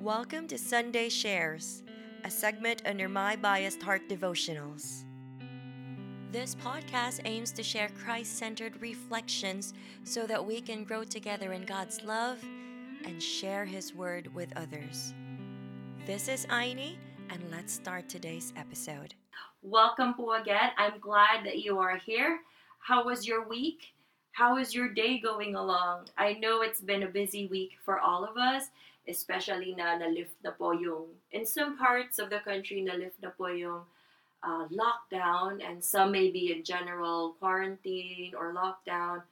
Welcome to Sunday Shares, a segment under My Biased Heart Devotionals. This podcast aims to share Christ centered reflections so that we can grow together in God's love and share His word with others. This is Aini, and let's start today's episode. Welcome po. I'm glad that you are here. How was your week? How is your day going along? I know it's been a busy week for all of us, especially na na-lift na po yung, in some parts of the country, na-lift na po yung uh, lockdown and some may be in general quarantine or lockdown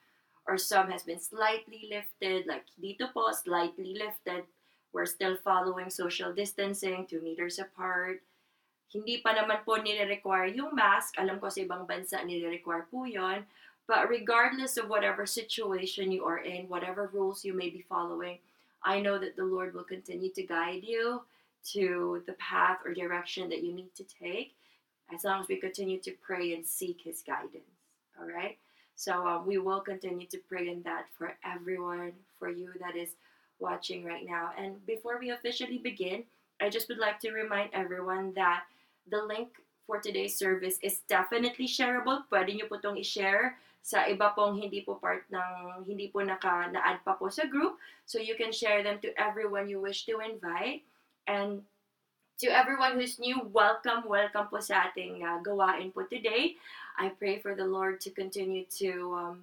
or some has been slightly lifted, like dito po, slightly lifted. We're still following social distancing, two meters apart. Hindi pa naman po nire-require yung mask. Alam ko sa ibang bansa nire-require po yon. But regardless of whatever situation you are in, whatever rules you may be following, I know that the Lord will continue to guide you to the path or direction that you need to take as long as we continue to pray and seek His guidance. All right? So um, we will continue to pray in that for everyone, for you that is watching right now. And before we officially begin, I just would like to remind everyone that the link for today's service is definitely shareable. Pwede nyo po itong i-share sa iba pong hindi po part ng, hindi po naka, na-add pa po sa group. So you can share them to everyone you wish to invite. And to everyone who's new, welcome, welcome po sa ating uh, gawain po today. I pray for the Lord to continue to um,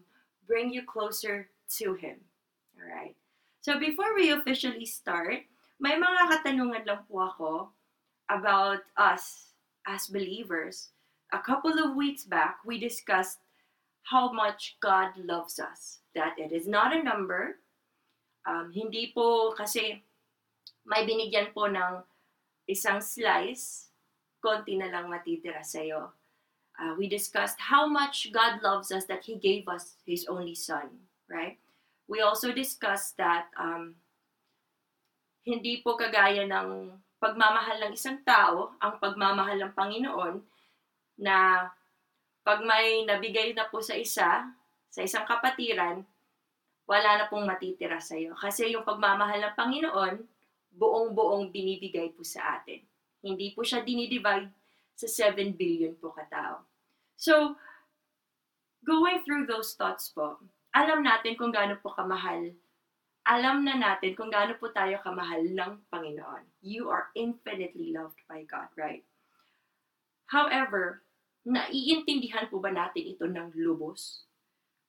bring you closer to Him. All right. So before we officially start, may mga katanungan lang po ako about us as believers. A couple of weeks back, we discussed how much God loves us. That it is not a number. Um, hindi po kasi may binigyan po ng isang slice, konti na lang matitira sa'yo. Uh, we discussed how much God loves us that He gave us His only Son, right? We also discussed that um, hindi po kagaya ng pagmamahal ng isang tao, ang pagmamahal ng Panginoon, na pag may nabigay na po sa isa, sa isang kapatiran, wala na pong matitira sa iyo. Kasi yung pagmamahal ng Panginoon, buong-buong binibigay po sa atin. Hindi po siya dinidivide sa 7 billion po katao. So, going through those thoughts po, alam natin kung gaano po kamahal alam na natin kung gaano po tayo kamahal ng Panginoon. You are infinitely loved by God, right? However, naiintindihan po ba natin ito ng lubos?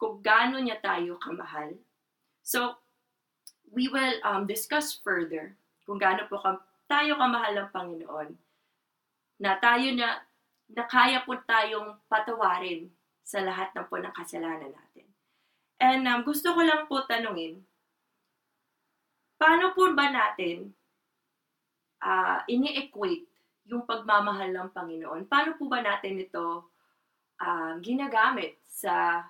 Kung gaano niya tayo kamahal? So, we will um, discuss further kung gaano po kam- tayo kamahal ng Panginoon na tayo na, na kaya po tayong patawarin sa lahat ng po ng kasalanan natin. And um, gusto ko lang po tanungin, paano po ba natin uh, ini-equate yung pagmamahal ng Panginoon? Paano po ba natin ito uh, ginagamit sa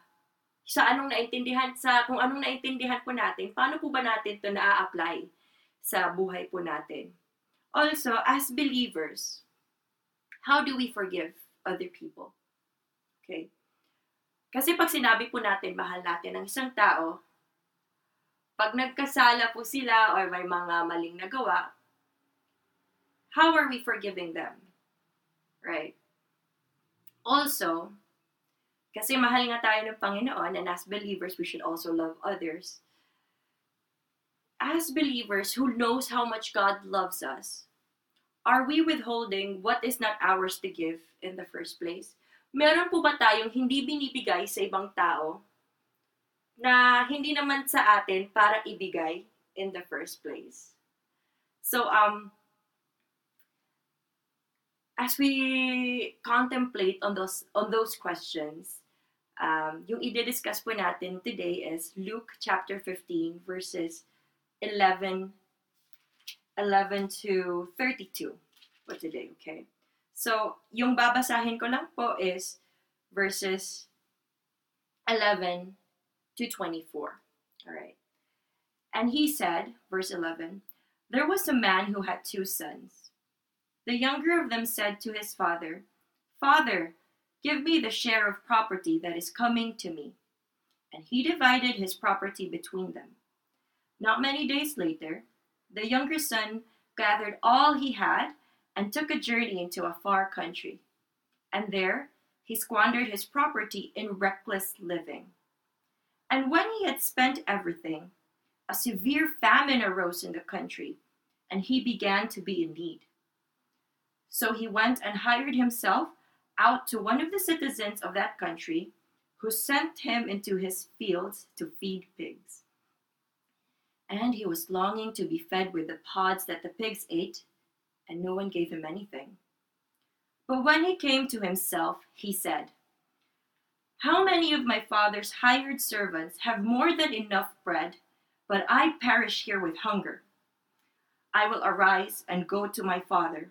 sa anong naintindihan sa kung anong naintindihan po natin? Paano po ba natin to na-apply sa buhay po natin? Also as believers how do we forgive other people? Okay. Kasi pag sinabi po natin mahal natin ang isang tao pag nagkasala po sila or may mga maling nagawa, how are we forgiving them? Right? Also, kasi mahal nga tayo ng Panginoon and as believers, we should also love others. As believers who knows how much God loves us, are we withholding what is not ours to give in the first place? Meron po ba tayong hindi binibigay sa ibang tao na hindi naman sa atin para ibigay in the first place. So, um, as we contemplate on those on those questions, um, yung i-discuss po natin today is Luke chapter 15 verses 11 11 to 32 for today, okay? So, yung babasahin ko lang po is verses 11 to 24. All right. And he said, verse 11, There was a man who had two sons. The younger of them said to his father, Father, give me the share of property that is coming to me. And he divided his property between them. Not many days later, the younger son gathered all he had and took a journey into a far country. And there he squandered his property in reckless living. And when he had spent everything, a severe famine arose in the country, and he began to be in need. So he went and hired himself out to one of the citizens of that country, who sent him into his fields to feed pigs. And he was longing to be fed with the pods that the pigs ate, and no one gave him anything. But when he came to himself, he said, How many of my father's hired servants have more than enough bread, but I perish here with hunger? I will arise and go to my father,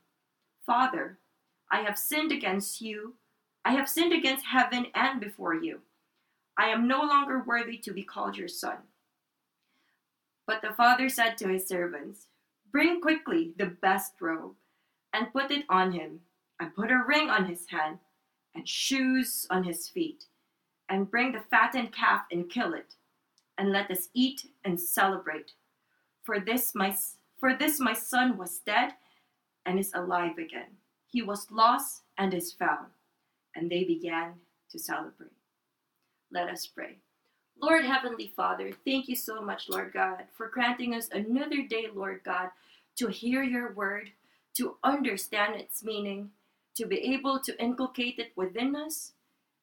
Father, I have sinned against you. I have sinned against heaven and before you. I am no longer worthy to be called your son. But the father said to his servants, Bring quickly the best robe and put it on him, and put a ring on his hand and shoes on his feet, and bring the fattened calf and kill it, and let us eat and celebrate. For this my for this my son was dead and is alive again. He was lost and is found. And they began to celebrate. Let us pray. Lord Heavenly Father, thank you so much, Lord God, for granting us another day, Lord God, to hear your word, to understand its meaning, to be able to inculcate it within us,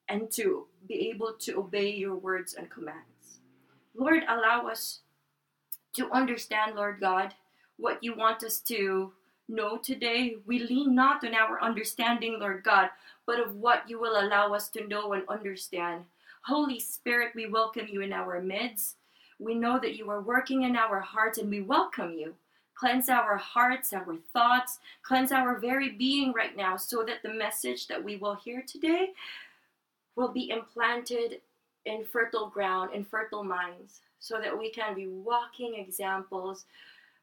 and to be able to obey your words and commands. Lord, allow us to understand, Lord God, what you want us to know today. We lean not on our understanding, Lord God, but of what you will allow us to know and understand. Holy Spirit, we welcome you in our midst. We know that you are working in our hearts and we welcome you. Cleanse our hearts, our thoughts, cleanse our very being right now so that the message that we will hear today will be implanted in fertile ground, in fertile minds, so that we can be walking examples.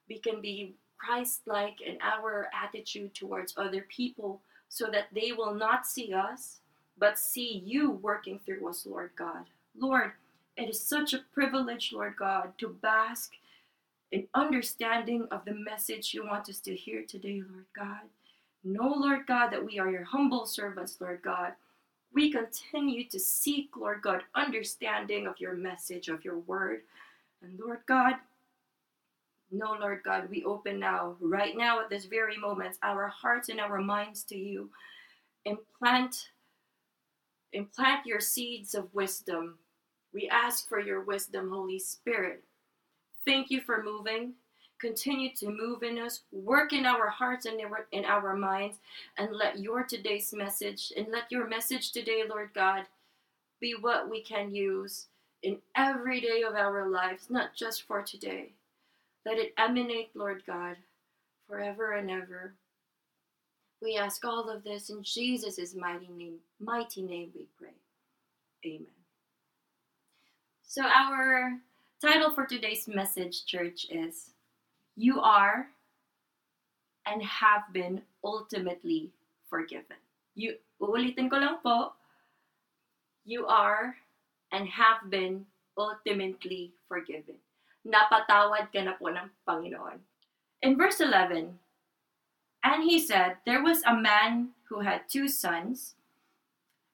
We can be Christ like in our attitude towards other people so that they will not see us, but see you working through us, Lord God. Lord, it is such a privilege, Lord God, to bask in understanding of the message you want us to hear today, Lord God. Know, Lord God, that we are your humble servants, Lord God. We continue to seek, Lord God, understanding of your message, of your word. And Lord God, no, Lord God, we open now, right now at this very moment, our hearts and our minds to you. Implant, implant your seeds of wisdom. We ask for your wisdom, Holy Spirit. Thank you for moving. Continue to move in us, work in our hearts and in our minds, and let your today's message and let your message today, Lord God, be what we can use in every day of our lives, not just for today. Let it emanate, Lord God, forever and ever. We ask all of this in Jesus' mighty name, mighty name we pray. Amen. So our title for today's message, church, is You Are and Have Been Ultimately Forgiven. You, uulitin ko lang po, you are and have been ultimately forgiven. Napatawad ka na po ng Panginoon. In verse 11, and he said, There was a man who had two sons,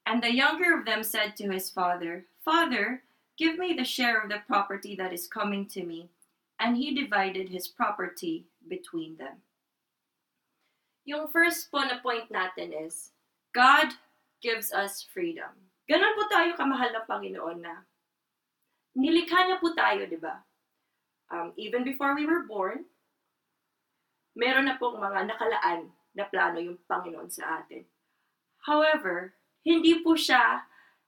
and the younger of them said to his father, Father, give me the share of the property that is coming to me. And he divided his property between them. Yung first po na point natin is, God gives us freedom. Ganon po tayo kamahal ng Panginoon na nilikha niya po tayo, di ba? Um, even before we were born, meron na pong mga nakalaan na plano yung Panginoon sa atin. However, hindi po siya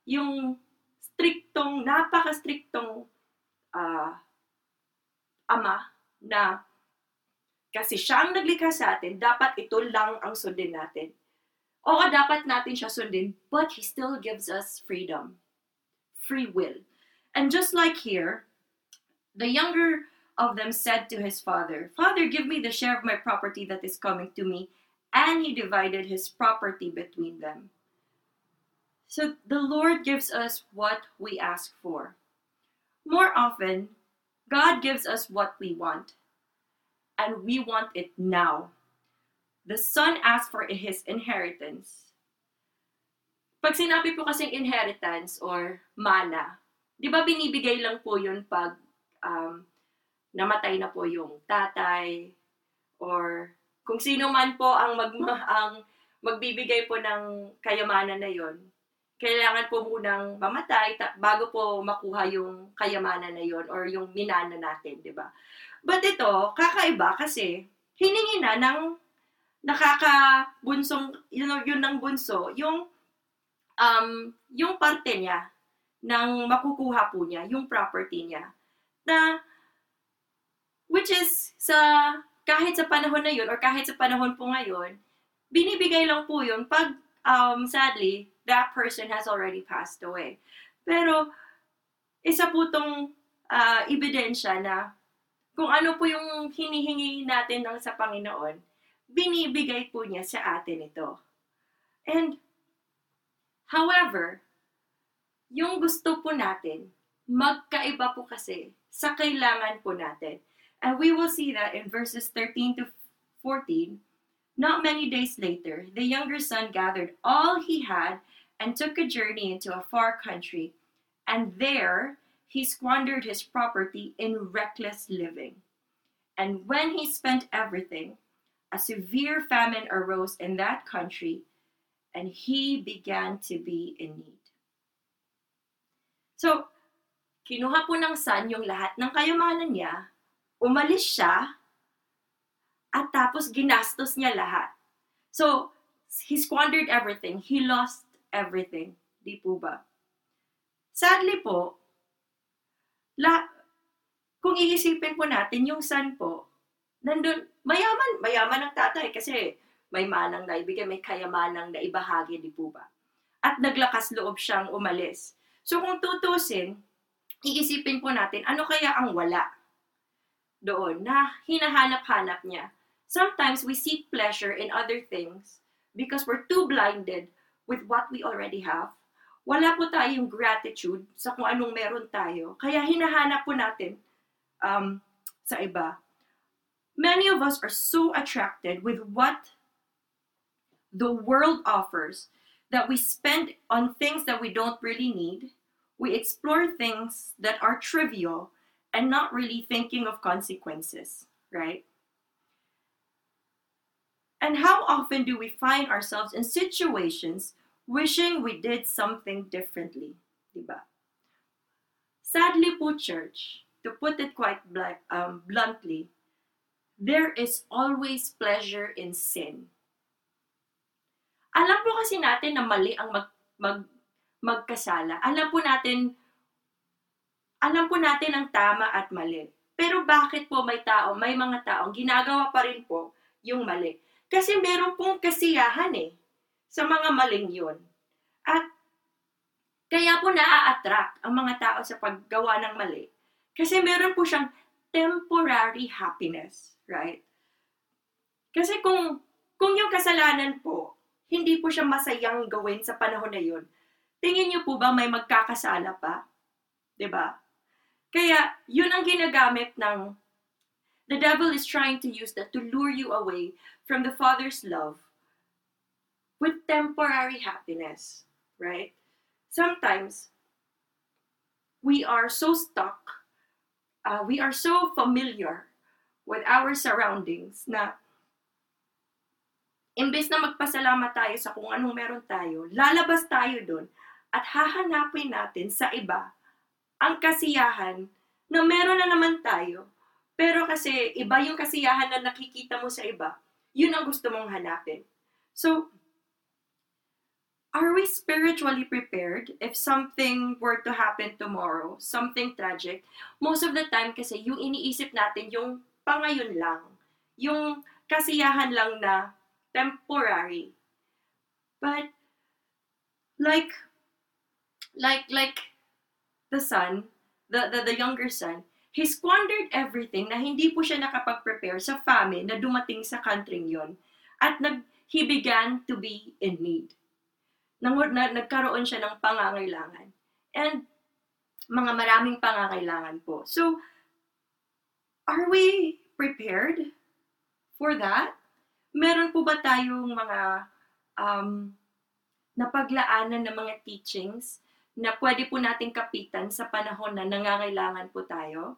yung striktong, napaka-striktong uh, ama na kasi siya ang naglikha sa atin, dapat ito lang ang sundin natin. Oo, dapat natin siya sundin, but He still gives us freedom. Free will. And just like here, the younger of them said to his father, Father, give me the share of my property that is coming to me. And he divided his property between them. So the Lord gives us what we ask for. More often, God gives us what we want, and we want it now. The son asked for his inheritance. Pag sinabi po kasing inheritance or mana, di ba binibigay lang po yun pag um, namatay na po yung tatay or kung sino man po ang mag ang magbibigay po ng kayamanan na yon kailangan po munang mamatay ta- bago po makuha yung kayamanan na yon or yung minana natin, di ba? But ito, kakaiba kasi hiningi na ng nakakabunsong, you know, yun ng bunso, yung um, yung parte niya ng makukuha po niya, yung property niya. Na which is sa kahit sa panahon na yun or kahit sa panahon po ngayon, binibigay lang po yun pag um, sadly, that person has already passed away. Pero, isa po tong uh, ebidensya na kung ano po yung hinihingi natin ng sa Panginoon, binibigay po niya sa atin ito. And, however, yung gusto po natin, magkaiba po kasi sa kailangan po natin. And we will see that in verses 13 to 14. Not many days later, the younger son gathered all he had and took a journey into a far country. And there he squandered his property in reckless living. And when he spent everything, a severe famine arose in that country, and he began to be in need. So, kinuha po ng son yung lahat ng kayamanan niya umalis siya, at tapos ginastos niya lahat. So, he squandered everything. He lost everything. Di po ba? Sadly po, la, kung iisipin po natin, yung son po, nandun, mayaman, mayaman ang tatay kasi may manang naibigay, may kayamanang naibahagi, di po ba? At naglakas loob siyang umalis. So kung tutusin, iisipin po natin, ano kaya ang wala? Doon na hinahanap-hanap niya. Sometimes we seek pleasure in other things because we're too blinded with what we already have. Wala po tayong gratitude sa kung anong meron tayo. Kaya hinahanap po natin um, sa iba. Many of us are so attracted with what the world offers that we spend on things that we don't really need. We explore things that are trivial and not really thinking of consequences, right? And how often do we find ourselves in situations wishing we did something differently, diba? Sadly po, church, to put it quite bl- um, bluntly, there is always pleasure in sin. Alam po kasi natin na mali ang mag, mag, magkasala. Alam po natin alam po natin ang tama at mali. Pero bakit po may tao, may mga taong ginagawa pa rin po yung mali? Kasi meron pong kasiyahan eh sa mga maling yun. At kaya po naa-attract ang mga tao sa paggawa ng mali. Kasi meron po siyang temporary happiness, right? Kasi kung kung yung kasalanan po, hindi po siya masayang gawin sa panahon na yun, tingin niyo po ba may magkakasala pa? 'Di ba? Kaya, yun ang ginagamit ng the devil is trying to use that to lure you away from the Father's love with temporary happiness, right? Sometimes, we are so stuck, uh, we are so familiar with our surroundings na imbes na magpasalamat tayo sa kung anong meron tayo, lalabas tayo doon at hahanapin natin sa iba ang kasiyahan na meron na naman tayo. Pero kasi iba yung kasiyahan na nakikita mo sa iba, yun ang gusto mong hanapin. So, are we spiritually prepared if something were to happen tomorrow, something tragic? Most of the time kasi yung iniisip natin yung pangayon lang. yung kasiyahan lang na temporary. But like like like the son, the, the the younger son, he squandered everything na hindi po siya nakapag-prepare sa famine na dumating sa country yon at nag he began to be in need. Nang, na, nagkaroon siya ng pangangailangan. And mga maraming pangangailangan po. So, are we prepared for that? Meron po ba tayong mga um, napaglaanan ng mga teachings na pwede po nating kapitan sa panahon na nangangailangan po tayo?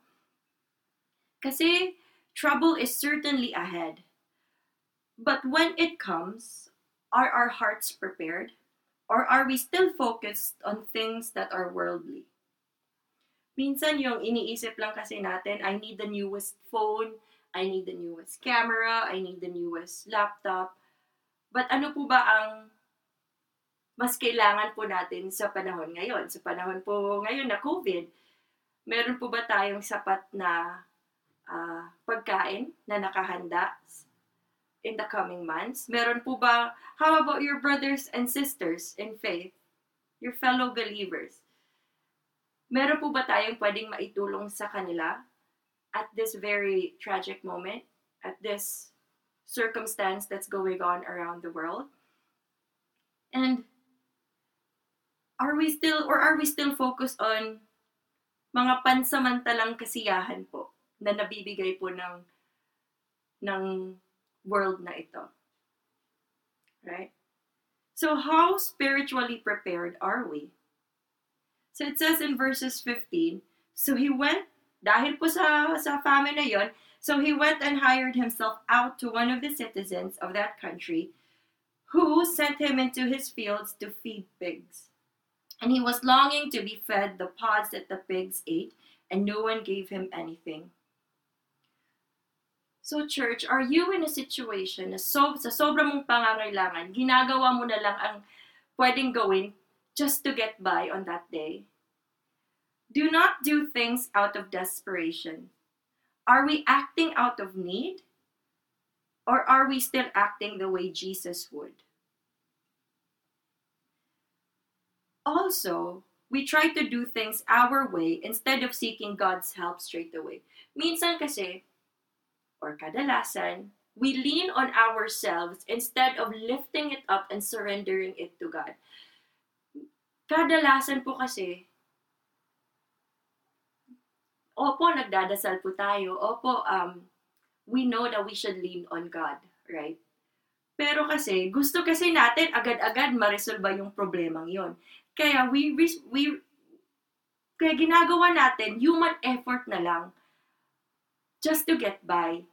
Kasi trouble is certainly ahead. But when it comes, are our hearts prepared? Or are we still focused on things that are worldly? Minsan yung iniisip lang kasi natin, I need the newest phone, I need the newest camera, I need the newest laptop. But ano po ba ang mas kailangan po natin sa panahon ngayon? Sa panahon po ngayon na COVID, meron po ba tayong sapat na uh, pagkain na nakahanda in the coming months? Meron po ba, how about your brothers and sisters in faith? Your fellow believers? Meron po ba tayong pwedeng maitulong sa kanila at this very tragic moment, at this circumstance that's going on around the world? And are we still, or are we still focused on mga pansamantalang kasiyahan po na nabibigay po ng, ng world na ito? Right? So how spiritually prepared are we? So it says in verses 15, so he went, dahil po sa, sa famine na yon, so he went and hired himself out to one of the citizens of that country, who sent him into his fields to feed pigs. And he was longing to be fed the pods that the pigs ate, and no one gave him anything. So church, are you in a situation na so, sa sobrang mong pangangailangan, ginagawa mo na lang ang pwedeng gawin just to get by on that day. Do not do things out of desperation. Are we acting out of need? Or are we still acting the way Jesus would? Also, we try to do things our way instead of seeking God's help straight away. Minsan kasi, or kadalasan, we lean on ourselves instead of lifting it up and surrendering it to God kadalasan po kasi, opo, nagdadasal po tayo. Opo, um, we know that we should lean on God, right? Pero kasi, gusto kasi natin agad-agad ma-resolve yung problemang yon. Kaya we, we, kaya ginagawa natin human effort na lang just to get by.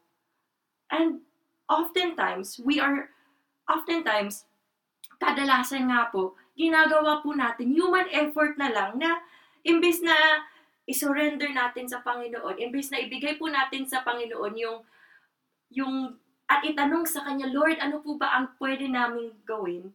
And oftentimes, we are, oftentimes, kadalasan nga po, ginagawa po natin human effort na lang na imbes na i-surrender natin sa Panginoon, imbes na ibigay po natin sa Panginoon yung yung at itanong sa kanya, Lord, ano po ba ang pwede naming gawin?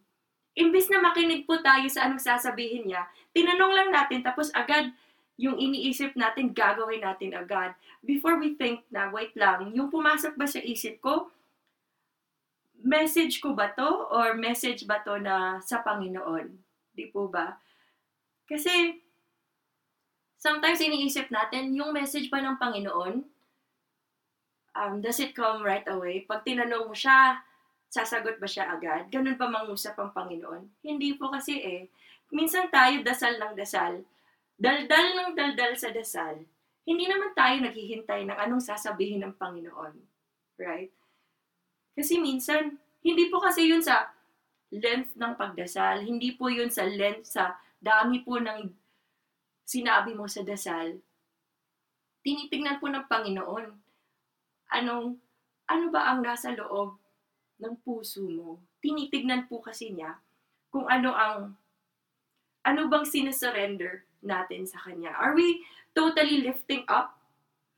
Imbes na makinig po tayo sa anong sasabihin niya, tinanong lang natin tapos agad yung iniisip natin, gagawin natin agad. Before we think na, wait lang, yung pumasok ba sa isip ko, message ko ba to or message ba to na sa Panginoon? Di po ba? Kasi sometimes iniisip natin yung message ba ng Panginoon um, does it come right away? Pag tinanong mo siya, sasagot ba siya agad? Ganun pa mangusap ang Panginoon? Hindi po kasi eh. Minsan tayo dasal ng dasal. Daldal ng daldal sa dasal. Hindi naman tayo naghihintay ng anong sasabihin ng Panginoon. Right? Kasi minsan, hindi po kasi yun sa length ng pagdasal, hindi po yun sa length sa dami po ng sinabi mo sa dasal. Tinitingnan po ng Panginoon. Anong, ano ba ang nasa loob ng puso mo? Tinitignan po kasi niya kung ano ang, ano bang sinesurrender natin sa Kanya. Are we totally lifting up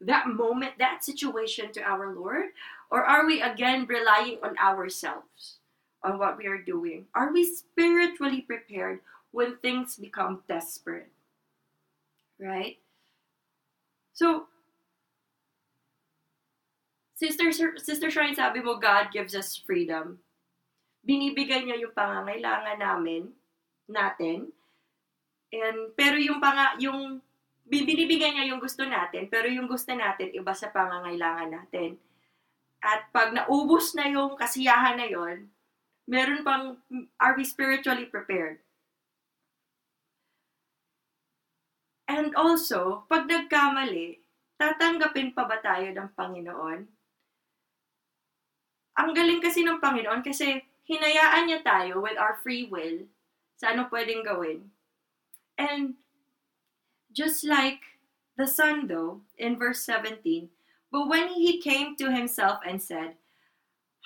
that moment, that situation to our Lord? Or are we again relying on ourselves, on what we are doing? Are we spiritually prepared when things become desperate? Right? So, Sister, Sister Shrine, sabi mo, God gives us freedom. Binibigay niya yung pangangailangan namin, natin. And, pero yung, panga, yung binibigay niya yung gusto natin, pero yung gusto natin, iba sa pangangailangan natin. At pag naubos na yung kasiyahan na yon, meron pang, are we spiritually prepared? And also, pag nagkamali, tatanggapin pa ba tayo ng Panginoon? Ang galing kasi ng Panginoon kasi hinayaan niya tayo with our free will sa ano pwedeng gawin. And just like the son though, in verse 17, but when he came to himself and said,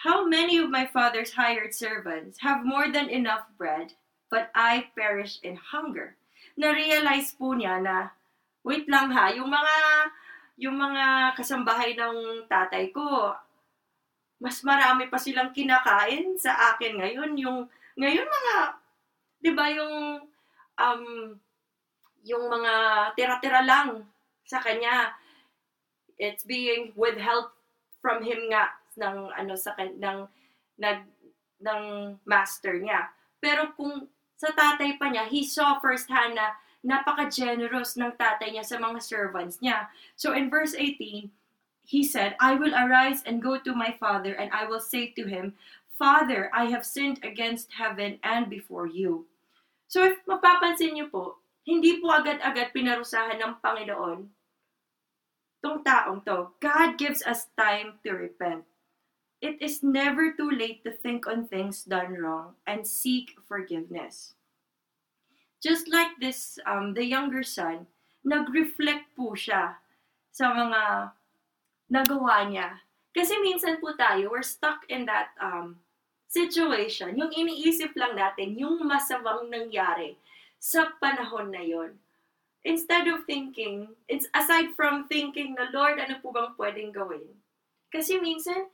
How many of my father's hired servants have more than enough bread, but I perish in hunger? Na-realize po niya na, wait lang ha, yung mga yung mga kasambahay ng tatay ko, mas marami pa silang kinakain sa akin ngayon. Yung, ngayon mga, di ba yung, um, yung mga tira-tira lang sa kanya, it's being withheld from him nga ng ano sa ng nag ng master niya. Pero kung sa tatay pa niya, he saw firsthand na napaka-generous ng tatay niya sa mga servants niya. So in verse 18, he said, I will arise and go to my father, and I will say to him, Father, I have sinned against heaven and before you. So if mapapansin niyo po, hindi po agad-agad pinarusahan ng Panginoon tong taong to. God gives us time to repent. It is never too late to think on things done wrong and seek forgiveness. Just like this, um, the younger son, nag-reflect po siya sa mga nagawa niya. Kasi minsan po tayo, we're stuck in that um, situation. Yung iniisip lang natin, yung masamang nangyari sa panahon na yon. Instead of thinking, it's aside from thinking na, Lord, ano po bang pwedeng gawin? Kasi minsan,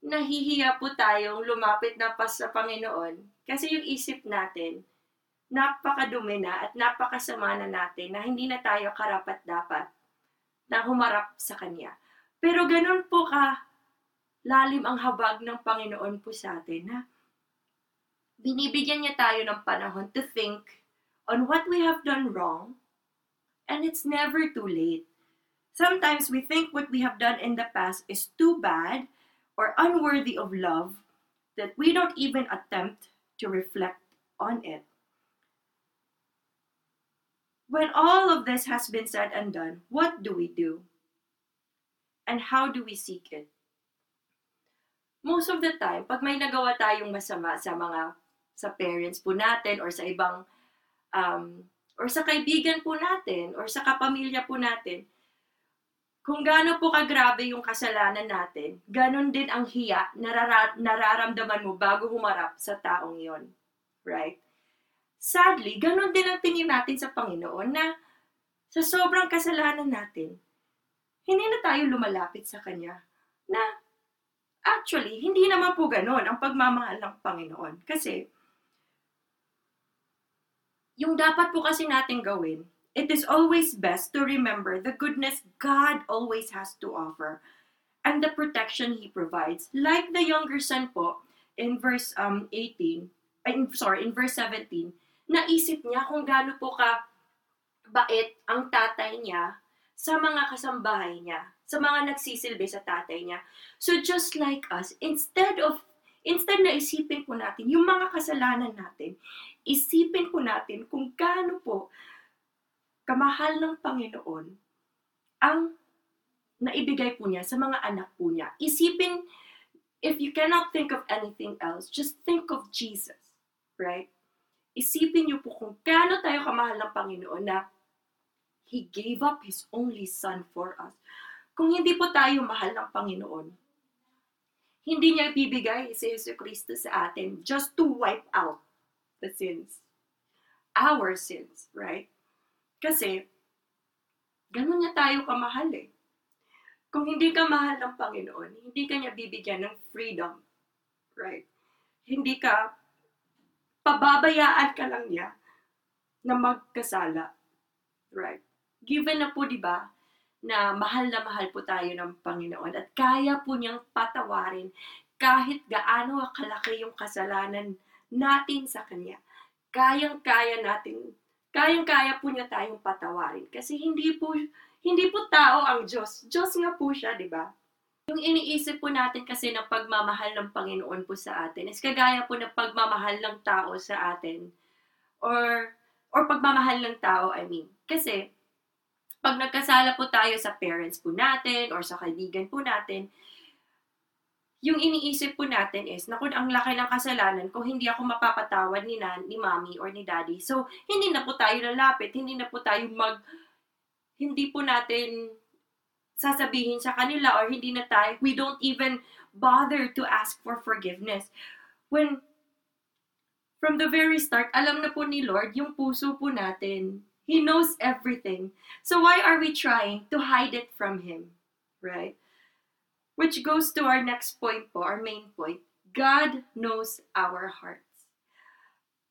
nahihiya po tayong lumapit na pa sa Panginoon kasi yung isip natin, napakadumi na at napakasama na natin na hindi na tayo karapat dapat na humarap sa Kanya. Pero ganun po ka lalim ang habag ng Panginoon po sa atin na binibigyan niya tayo ng panahon to think on what we have done wrong and it's never too late. Sometimes we think what we have done in the past is too bad or unworthy of love that we don't even attempt to reflect on it. When all of this has been said and done, what do we do? And how do we seek it? Most of the time, pag may nagawa tayong masama sa mga sa parents po natin or sa ibang um, or sa kaibigan po natin or sa kapamilya po natin, kung gaano po kagrabe yung kasalanan natin, ganon din ang hiya narara- nararamdaman mo bago humarap sa taong yon. Right? Sadly, ganun din ang tingin natin sa Panginoon na sa sobrang kasalanan natin, hindi na tayo lumalapit sa Kanya. Na actually, hindi naman po ganun ang pagmamahal ng Panginoon. Kasi, yung dapat po kasi natin gawin, it is always best to remember the goodness God always has to offer and the protection He provides. Like the younger son po, in verse um, 18, I'm sorry, in verse 17, naisip niya kung gaano po ka bait ang tatay niya sa mga kasambahay niya, sa mga nagsisilbi sa tatay niya. So just like us, instead of instead na isipin po natin yung mga kasalanan natin, isipin po natin kung gaano po kamahal ng Panginoon ang naibigay po niya sa mga anak po niya. Isipin, if you cannot think of anything else, just think of Jesus, right? Isipin niyo po kung gaano tayo kamahal ng Panginoon na He gave up His only Son for us. Kung hindi po tayo mahal ng Panginoon, hindi niya ibibigay si Yesu Cristo sa atin just to wipe out the sins. Our sins, right? Kasi, ganun niya tayo kamahal eh. Kung hindi ka mahal ng Panginoon, hindi ka niya bibigyan ng freedom, right? Hindi ka pababayaan ka lang niya na magkasala. Right? Given na po, di ba, na mahal na mahal po tayo ng Panginoon at kaya po niyang patawarin kahit gaano kalaki yung kasalanan natin sa Kanya. Kayang-kaya natin, kayang-kaya po niya tayong patawarin. Kasi hindi po, hindi po tao ang Diyos. Diyos nga po siya, di ba? Yung iniisip po natin kasi ng pagmamahal ng Panginoon po sa atin is kagaya po ng pagmamahal ng tao sa atin. Or, or pagmamahal ng tao, I mean. Kasi, pag nagkasala po tayo sa parents po natin or sa kaibigan po natin, yung iniisip po natin is, naku, ang laki ng kasalanan kung hindi ako mapapatawad ni, nan, ni mommy or ni daddy. So, hindi na po tayo lalapit, hindi na po tayo mag, hindi po natin sasabihin sa kanila or hindi na tayo, we don't even bother to ask for forgiveness. When, from the very start, alam na po ni Lord yung puso po natin. He knows everything. So why are we trying to hide it from Him? Right? Which goes to our next point po, our main point. God knows our hearts.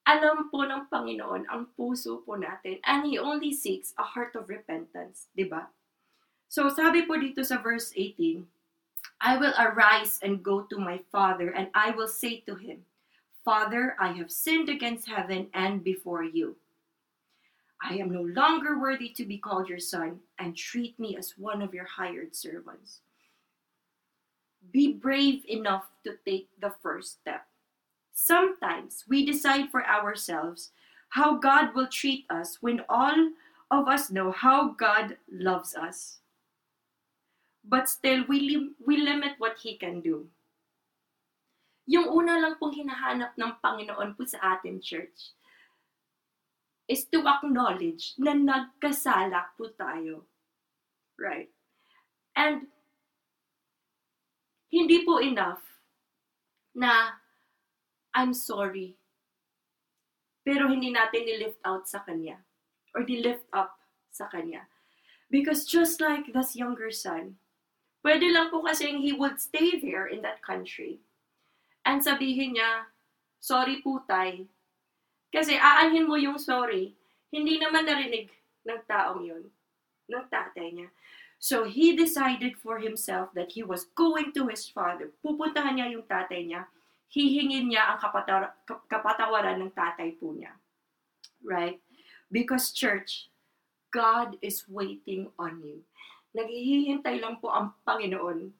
Alam po ng Panginoon ang puso po natin and He only seeks a heart of repentance. di ba? So sabi po dito sa verse 18, I will arise and go to my father and I will say to him, Father, I have sinned against heaven and before you. I am no longer worthy to be called your son and treat me as one of your hired servants be brave enough to take the first step. Sometimes we decide for ourselves how God will treat us when all of us know how God loves us. But still, we, lim- we limit what He can do. Yung una lang pong hinahanap ng Panginoon po sa atin, church, is to acknowledge na nagkasala po tayo. Right? And hindi po enough na I'm sorry. Pero hindi natin ni-lift out sa Kanya or ni-lift up sa Kanya. Because just like this younger son, pwede lang po kasi he would stay there in that country and sabihin niya, sorry po tay. Kasi aanhin mo yung sorry, hindi naman narinig ng taong yun, ng tatay niya. So he decided for himself that he was going to his father. Pupuntahan niya yung tatay niya. Hihingin niya ang kapataw- kapatawaran ng tatay po niya. Right? Because church, God is waiting on you. Naghihintay lang po ang Panginoon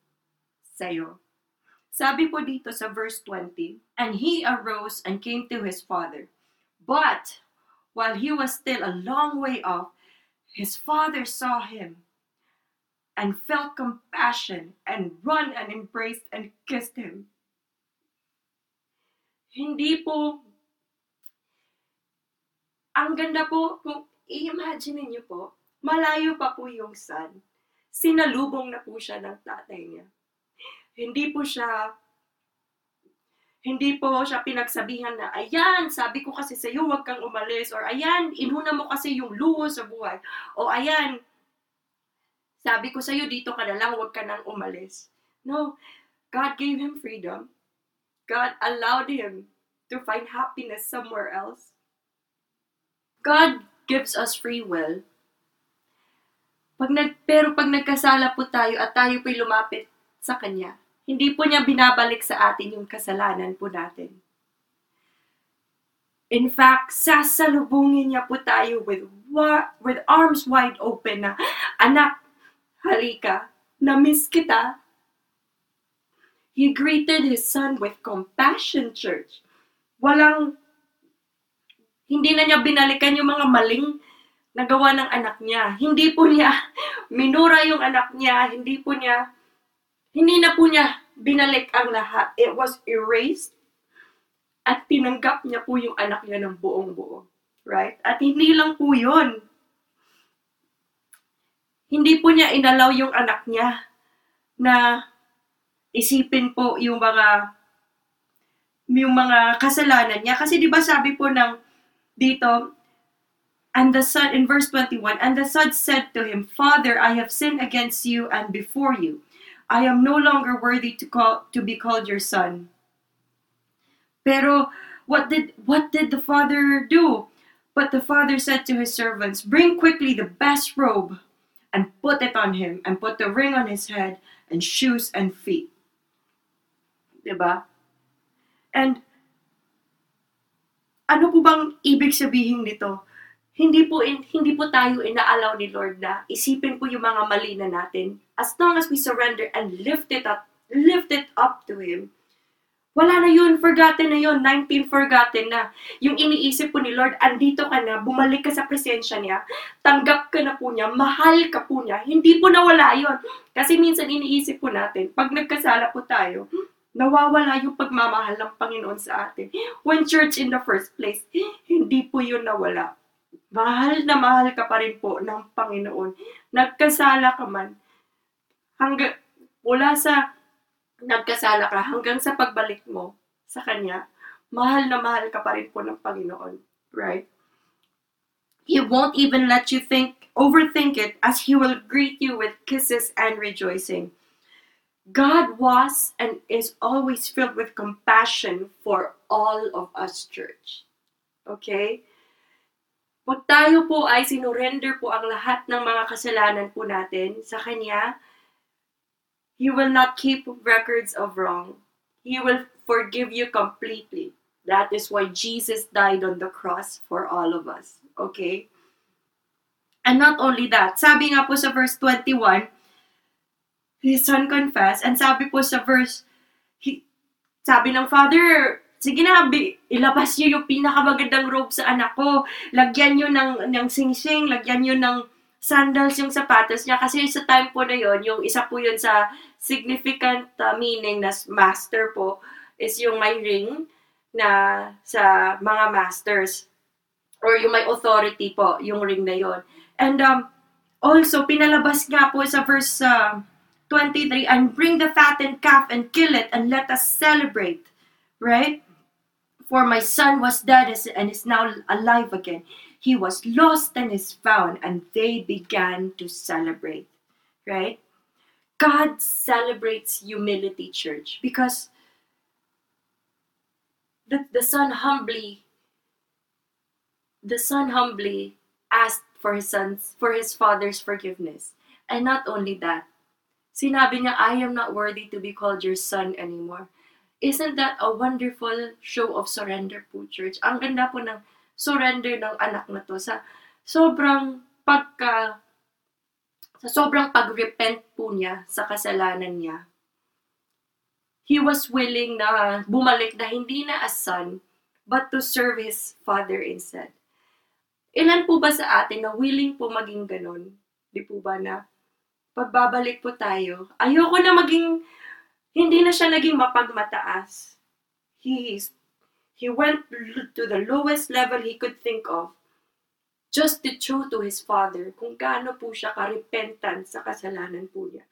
sa'yo. Sabi po dito sa verse 20, And he arose and came to his father. But while he was still a long way off, his father saw him and felt compassion and run and embraced and kissed him. Hindi po, ang ganda po, kung i-imagine niyo po, malayo pa po yung son. Sinalubong na po siya ng tatay niya. Hindi po siya hindi po siya pinagsabihan na, ayan, sabi ko kasi sa iyo, huwag kang umalis. Or ayan, inuna mo kasi yung luho sa buhay. O ayan, sabi ko sa'yo, dito ka na lang, huwag ka nang umalis. No, God gave him freedom. God allowed him to find happiness somewhere else. God gives us free will. Pag nag, pero pag nagkasala po tayo at tayo po'y lumapit sa Kanya, hindi po niya binabalik sa atin yung kasalanan po natin. In fact, sasalubungin niya po tayo with, with arms wide open na, anak, Halika, na-miss kita. He greeted his son with compassion, church. Walang, hindi na niya binalikan yung mga maling nagawa ng anak niya. Hindi po niya minura yung anak niya. Hindi po niya, hindi na po niya binalik ang lahat. It was erased. At tinanggap niya po yung anak niya ng buong buo. Right? At hindi lang po yun hindi po niya inalaw yung anak niya na isipin po yung mga yung mga kasalanan niya. Kasi di ba sabi po ng dito, and the son, in verse 21, and the son said to him, Father, I have sinned against you and before you. I am no longer worthy to call to be called your son. Pero what did what did the father do? But the father said to his servants, Bring quickly the best robe and put it on him and put the ring on his head and shoes and feet. Diba? And ano po bang ibig sabihin nito? Hindi po in, hindi po tayo inaalaw ni Lord na isipin po yung mga mali na natin. As long as we surrender and lift it up, lift it up to Him, wala na yun, forgotten na yun, 19 forgotten na. Yung iniisip po ni Lord, andito ka na, bumalik ka sa presensya niya, tanggap ka na po niya, mahal ka po niya, hindi po nawala yun. Kasi minsan iniisip po natin, pag nagkasala po tayo, nawawala yung pagmamahal ng Panginoon sa atin. When church in the first place, hindi po yun nawala. Mahal na mahal ka pa rin po ng Panginoon. Nagkasala ka man. Hanggang, mula sa nagkasala ka hanggang sa pagbalik mo sa Kanya, mahal na mahal ka pa rin po ng Panginoon. Right? He won't even let you think, overthink it, as He will greet you with kisses and rejoicing. God was and is always filled with compassion for all of us, church. Okay? Pag tayo po ay sinurrender po ang lahat ng mga kasalanan po natin sa Kanya, He will not keep records of wrong. He will forgive you completely. That is why Jesus died on the cross for all of us. Okay? And not only that, sabi nga po sa verse 21, his son confessed, and sabi po sa verse, he, sabi ng father, sige na, ilabas niyo yung pinakamagandang robe sa anak ko. Lagyan niyo ng, ng sing-sing, lagyan niyo ng sandals yung sapatos niya. Kasi sa time po na yon yung isa po yun sa significant uh, meaning na master po, is yung may ring na sa mga masters. Or yung may authority po, yung ring na yon And um, also, pinalabas nga po sa verse uh, 23, and bring the fattened calf and kill it and let us celebrate. Right? For my son was dead and is now alive again. He was lost and is found, and they began to celebrate. Right? God celebrates humility, church, because the, the son humbly the son humbly asked for his son's for his father's forgiveness. And not only that, Sinabi niya, I am not worthy to be called your son anymore. Isn't that a wonderful show of surrender po, church? Ang ganda po ng surrender ng anak na to sa sobrang pagka sa sobrang pag-repent po niya sa kasalanan niya. He was willing na bumalik na hindi na as son, but to serve his father instead. Ilan po ba sa atin na willing po maging ganun? Di po ba na pagbabalik po tayo, ayoko na maging, hindi na siya naging mapagmataas. He, he went to the lowest level he could think of just to show to his father kung gaano po siya ka-repentant sa kasalanan po niya.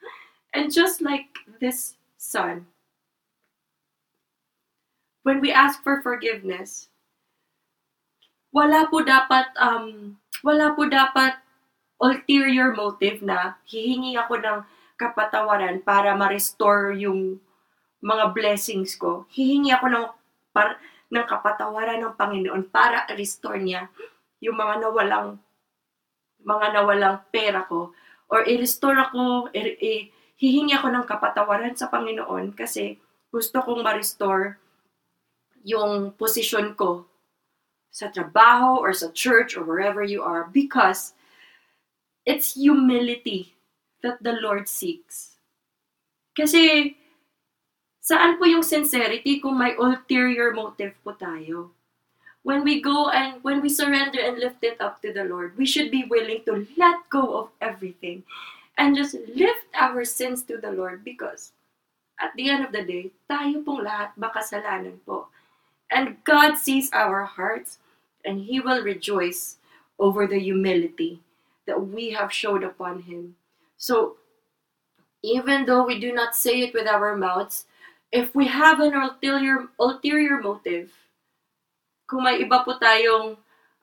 And just like this son, when we ask for forgiveness, wala po dapat um wala po dapat ulterior motive na hihingi ako ng kapatawaran para ma-restore yung mga blessings ko. Hihingi ako ng, par, ng kapatawaran ng Panginoon para restore niya yung mga nawalang mga nawalang pera ko or i-restore ako, i- i- hihingi ako ng kapatawaran sa Panginoon kasi gusto kong ma-restore yung posisyon ko sa trabaho or sa church or wherever you are because it's humility that the Lord seeks. Kasi, saan po yung sincerity kung may ulterior motive po tayo? When we go and when we surrender and lift it up to the Lord, we should be willing to let go of everything and just lift our sins to the Lord because at the end of the day, tayo pong lahat makasalanan po. And God sees our hearts and He will rejoice over the humility that we have showed upon him. So, even though we do not say it with our mouths, if we have an ulterior, ulterior motive, kung may iba po tayong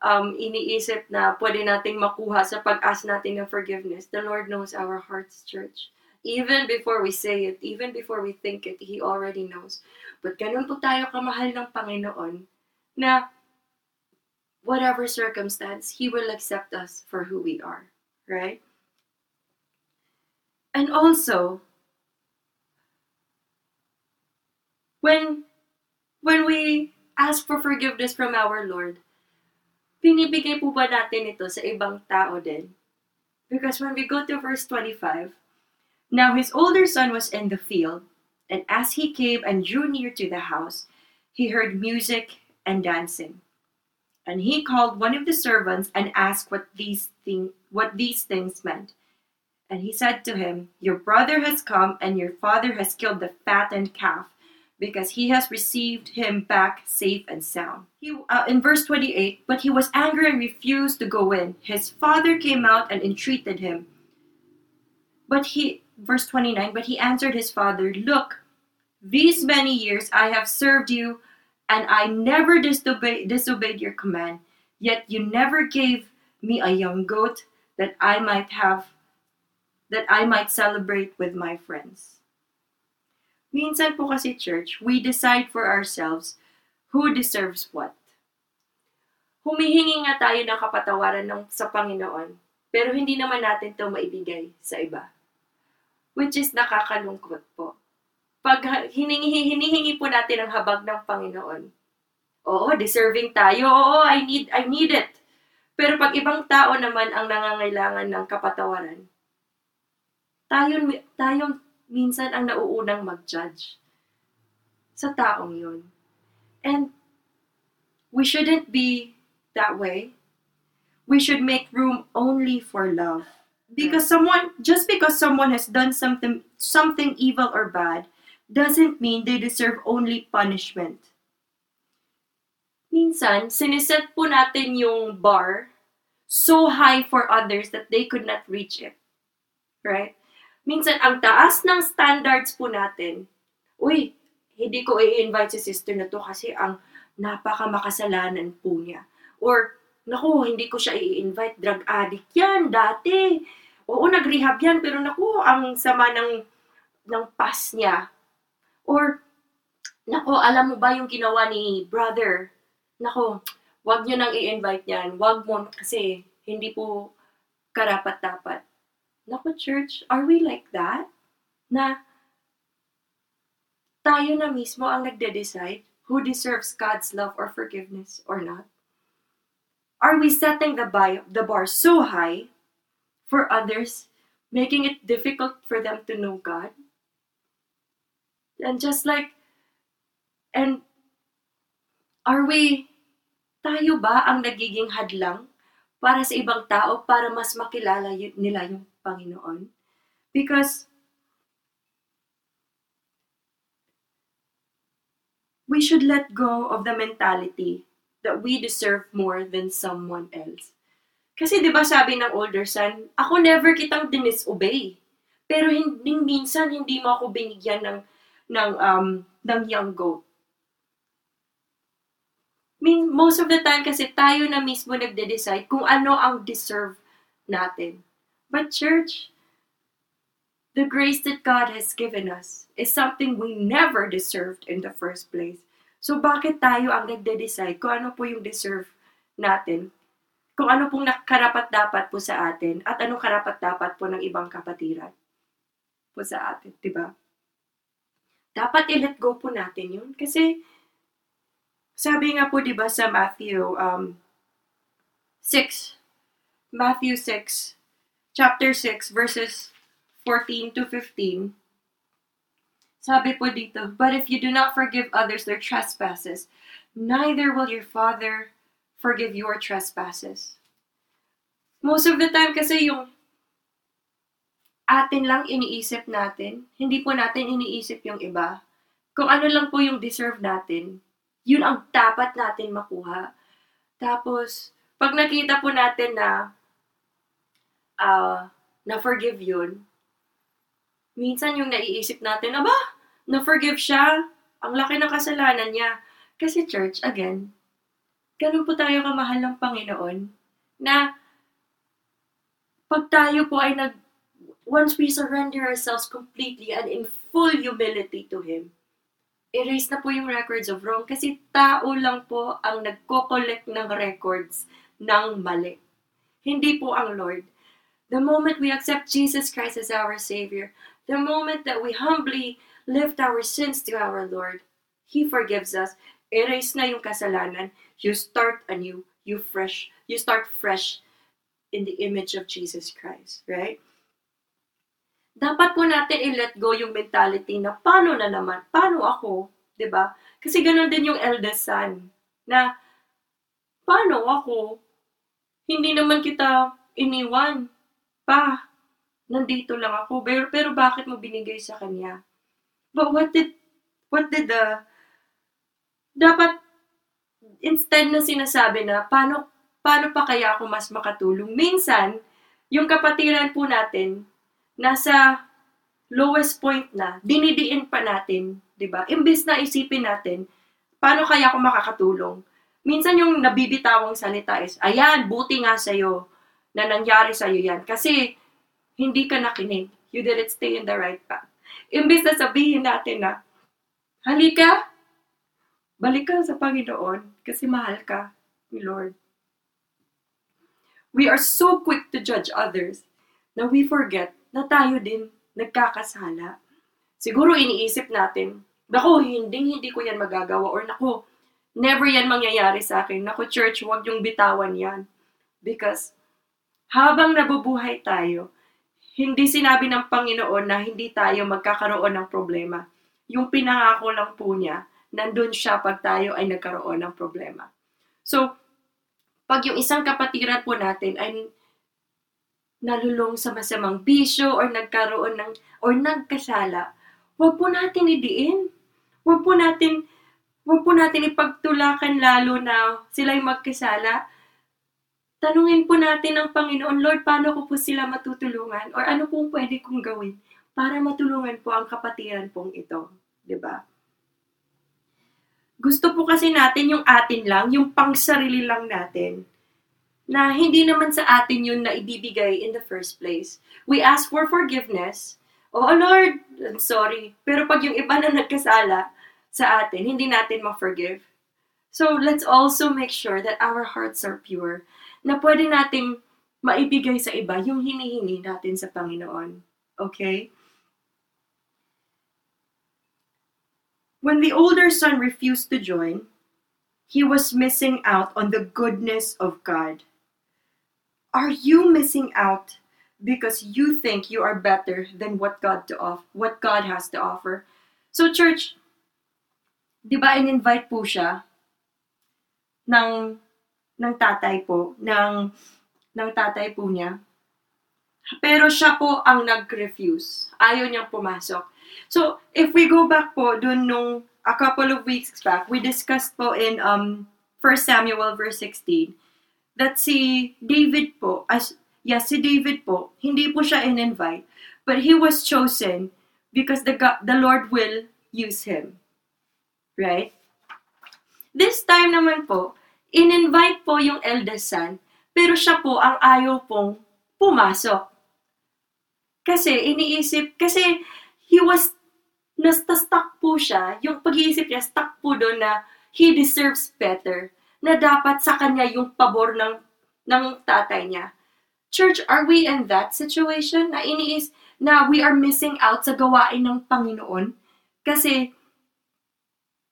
um, iniisip na pwede nating makuha sa pag-ask natin ng forgiveness, the Lord knows our hearts, church. Even before we say it, even before we think it, He already knows. But ganun po tayo kamahal ng Panginoon na whatever circumstance, He will accept us for who we are, right? And also, when when we ask for forgiveness from our Lord, binibigay po ba natin ito sa ibang tao din? Because when we go to verse 25, Now his older son was in the field, and as he came and drew near to the house, he heard music and dancing. And he called one of the servants and asked what these thing, what these things meant. And he said to him, Your brother has come, and your father has killed the fattened calf, because he has received him back safe and sound. He, uh, in verse 28, but he was angry and refused to go in. His father came out and entreated him. But he, verse 29, but he answered his father, Look, these many years I have served you, and I never disobey, disobeyed your command, yet you never gave me a young goat that I might have, that I might celebrate with my friends. Minsan po kasi church, we decide for ourselves who deserves what. Humihingi nga tayo ng kapatawaran ng, sa Panginoon, pero hindi naman natin to maibigay sa iba. Which is nakakalungkot po. Pag hiningi, hinihingi po natin ang habag ng Panginoon, oo, deserving tayo, oo, I need, I need it. Pero pag ibang tao naman ang nangangailangan ng kapatawaran, tayo, tayo minsan ang nauunang mag-judge sa taong yun. And we shouldn't be that way. We should make room only for love. Because someone just because someone has done something something evil or bad doesn't mean they deserve only punishment. Minsan, siniset po natin yung bar so high for others that they could not reach it. Right? Minsan ang taas ng standards po natin, uy, hindi ko i-invite si sister na to kasi ang napaka makasalanan po niya. Or, naku, hindi ko siya i-invite, drug addict yan dati. Oo, nag-rehab yan, pero naku, ang sama ng, ng past niya. Or, naku, alam mo ba yung ginawa ni brother? Naku, wag nyo nang i-invite yan. Wag mo kasi hindi po karapat-dapat. Naku, church, are we like that? Na tayo na mismo ang nagde-decide who deserves God's love or forgiveness or not? Are we setting the, bar, the bar so high for others, making it difficult for them to know God? And just like, and are we, tayo ba ang nagiging hadlang para sa ibang tao para mas makilala nila yung Panginoon. Because we should let go of the mentality that we deserve more than someone else. Kasi 'di ba sabi ng older son, ako never kitang dinisobey. Pero hindi minsan hindi mo ako binigyan ng ng um ng young goat mean, most of the time kasi tayo na mismo nagde-decide kung ano ang deserve natin. But church, the grace that God has given us is something we never deserved in the first place. So bakit tayo ang nagde-decide kung ano po yung deserve natin? Kung ano pong karapat-dapat po sa atin at anong karapat-dapat po ng ibang kapatiran po sa atin, di ba? Dapat i-let go po natin yun kasi sabi nga po 'di ba sa Matthew um 6 Matthew 6 chapter 6 verses 14 to 15 Sabi po dito, but if you do not forgive others their trespasses, neither will your Father forgive your trespasses. Most of the time kasi yung atin lang iniisip natin, hindi po natin iniisip yung iba. Kung ano lang po yung deserve natin, yun ang dapat natin makuha. Tapos, pag nakita po natin na uh, na-forgive yun, minsan yung naiisip natin, aba, na-forgive siya, ang laki ng kasalanan niya. Kasi church, again, ganun po tayo kamahal ng Panginoon, na pag tayo po ay nag, once we surrender ourselves completely and in full humility to Him, erase na po yung records of wrong kasi tao lang po ang nagko-collect ng records ng mali. Hindi po ang Lord. The moment we accept Jesus Christ as our Savior, the moment that we humbly lift our sins to our Lord, He forgives us. Erase na yung kasalanan. You start anew. You fresh. You start fresh in the image of Jesus Christ, right? Dapat po natin i-let go yung mentality na paano na naman? Paano ako? ba? Kasi ganun din yung eldest son na paano ako? Hindi naman kita iniwan. Pa, nandito lang ako. Pero, pero bakit mo binigay sa kanya? But what did, what did the, dapat, instead na sinasabi na, paano, paano pa kaya ako mas makatulong? Minsan, yung kapatiran po natin, nasa lowest point na, dinidiin pa natin, di ba? Imbis na isipin natin, paano kaya ako makakatulong? Minsan yung nabibitawang salita is, ayan, buti nga sa'yo na nangyari sa'yo yan. Kasi, hindi ka nakinig. You didn't stay in the right path. Imbis na sabihin natin na, halika, balik ka sa Panginoon kasi mahal ka ni Lord. We are so quick to judge others na we forget na tayo din nagkakasala. Siguro iniisip natin, Naku, hindi, hindi ko yan magagawa. Or naku, never yan mangyayari sa akin. Naku, church, huwag yung bitawan yan. Because habang nabubuhay tayo, hindi sinabi ng Panginoon na hindi tayo magkakaroon ng problema. Yung pinangako lang po niya, nandun siya pag tayo ay nagkaroon ng problema. So, pag yung isang kapatiran po natin ay nalulong sa masamang bisyo or nagkaroon ng or nagkasala, huwag po natin idiin. Huwag po natin huwag po natin ipagtulakan lalo na sila'y magkasala tanungin po natin ng Panginoon, Lord, paano ko po sila matutulungan? Or ano pong pwede kong gawin para matulungan po ang kapatiran pong ito? ba? Diba? Gusto po kasi natin yung atin lang, yung pang sarili lang natin, na hindi naman sa atin yun na ibibigay in the first place. We ask for forgiveness. Oh Lord, I'm sorry. Pero pag yung iba na nagkasala sa atin, hindi natin ma-forgive. So let's also make sure that our hearts are pure na pwede nating maibigay sa iba yung hinihingi natin sa Panginoon. Okay? When the older son refused to join, he was missing out on the goodness of God. Are you missing out because you think you are better than what God to off what God has to offer? So church, 'di ba in-invite po siya ng ng tatay po, ng, ng tatay po niya. Pero siya po ang nag-refuse. Ayaw niyang pumasok. So, if we go back po dun nung a couple of weeks back, we discussed po in um, 1 Samuel verse 16 that si David po, as yes, si David po, hindi po siya in-invite, but he was chosen because the God, the Lord will use him. Right? This time naman po, in-invite po yung eldest son, pero siya po ang ayaw pong pumasok. Kasi iniisip, kasi he was, nasta-stuck po siya, yung pag-iisip niya, stuck po doon na he deserves better, na dapat sa kanya yung pabor ng, ng tatay niya. Church, are we in that situation? Na iniis, na we are missing out sa gawain ng Panginoon? Kasi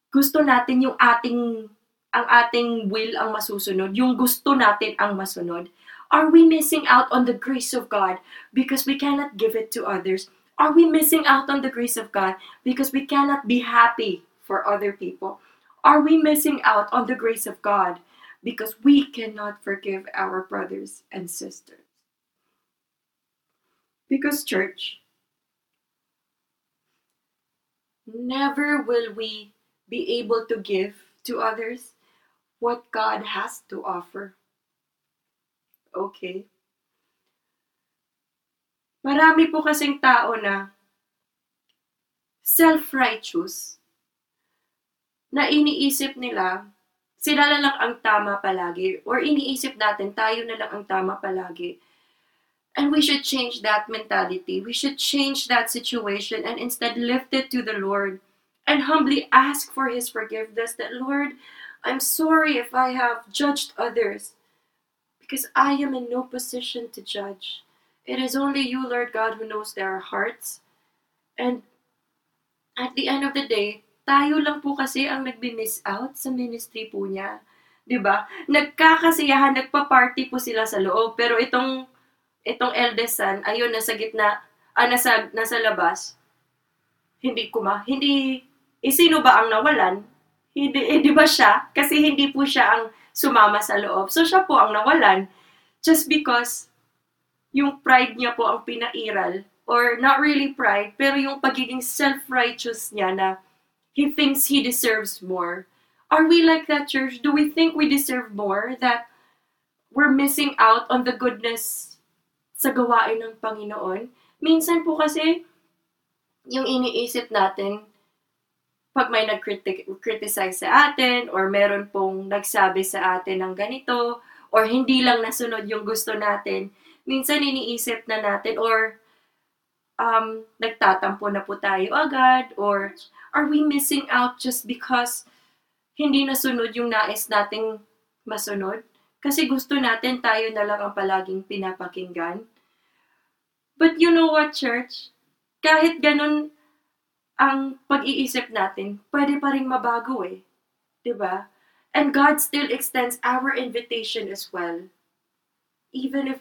gusto natin yung ating ang ating will ang masusunod, yung gusto natin ang masunod? Are we missing out on the grace of God because we cannot give it to others? Are we missing out on the grace of God because we cannot be happy for other people? Are we missing out on the grace of God because we cannot forgive our brothers and sisters? Because, church, never will we be able to give to others what God has to offer. Okay? Marami po kasing tao na self-righteous na iniisip nila sila na lang ang tama palagi or iniisip natin tayo na lang ang tama palagi. And we should change that mentality. We should change that situation and instead lift it to the Lord and humbly ask for His forgiveness that, Lord, I'm sorry if I have judged others because I am in no position to judge. It is only you, Lord God, who knows their hearts. And at the end of the day, tayo lang po kasi ang nagbi-miss out sa ministry po niya. 'Di ba? Nagkakasiyahan, nagpa-party po sila sa loob, pero itong itong eldest son, ayun nasa gitna, ah, nasa nasa labas. Hindi kuma, hindi eh, sino ba ang nawalan? Hindi, eh, di ba siya? Kasi hindi po siya ang sumama sa loob. So, siya po ang nawalan. Just because yung pride niya po ang pinairal. Or not really pride, pero yung pagiging self-righteous niya na he thinks he deserves more. Are we like that, church? Do we think we deserve more? That we're missing out on the goodness sa gawain ng Panginoon? Minsan po kasi, yung iniisip natin, pag may nag-criticize sa atin, or meron pong nagsabi sa atin ng ganito, or hindi lang nasunod yung gusto natin, minsan iniisip na natin, or um, nagtatampo na po tayo agad, or are we missing out just because hindi nasunod yung nais nating masunod? Kasi gusto natin tayo na lang ang palaging pinapakinggan. But you know what, church? Kahit ganun ang pag-iisip natin, pwede pa rin mabago eh. ba? Diba? And God still extends our invitation as well. Even if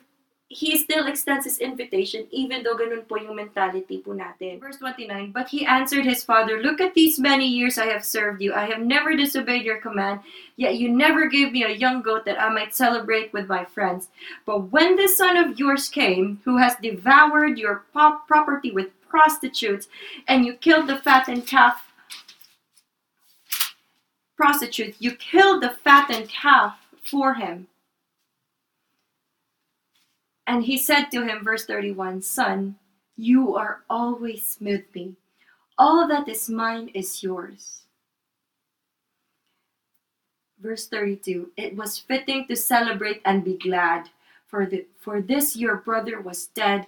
he still extends his invitation even though ganun po yung mentality po natin. Verse 29, But he answered his father, Look at these many years I have served you. I have never disobeyed your command, yet you never gave me a young goat that I might celebrate with my friends. But when this son of yours came, who has devoured your property with prostitutes, and you killed the fat and calf, prostitute, you killed the fattened calf for him. And he said to him, verse 31, Son, you are always with me. All that is mine is yours. Verse 32 It was fitting to celebrate and be glad, for, the, for this your brother was dead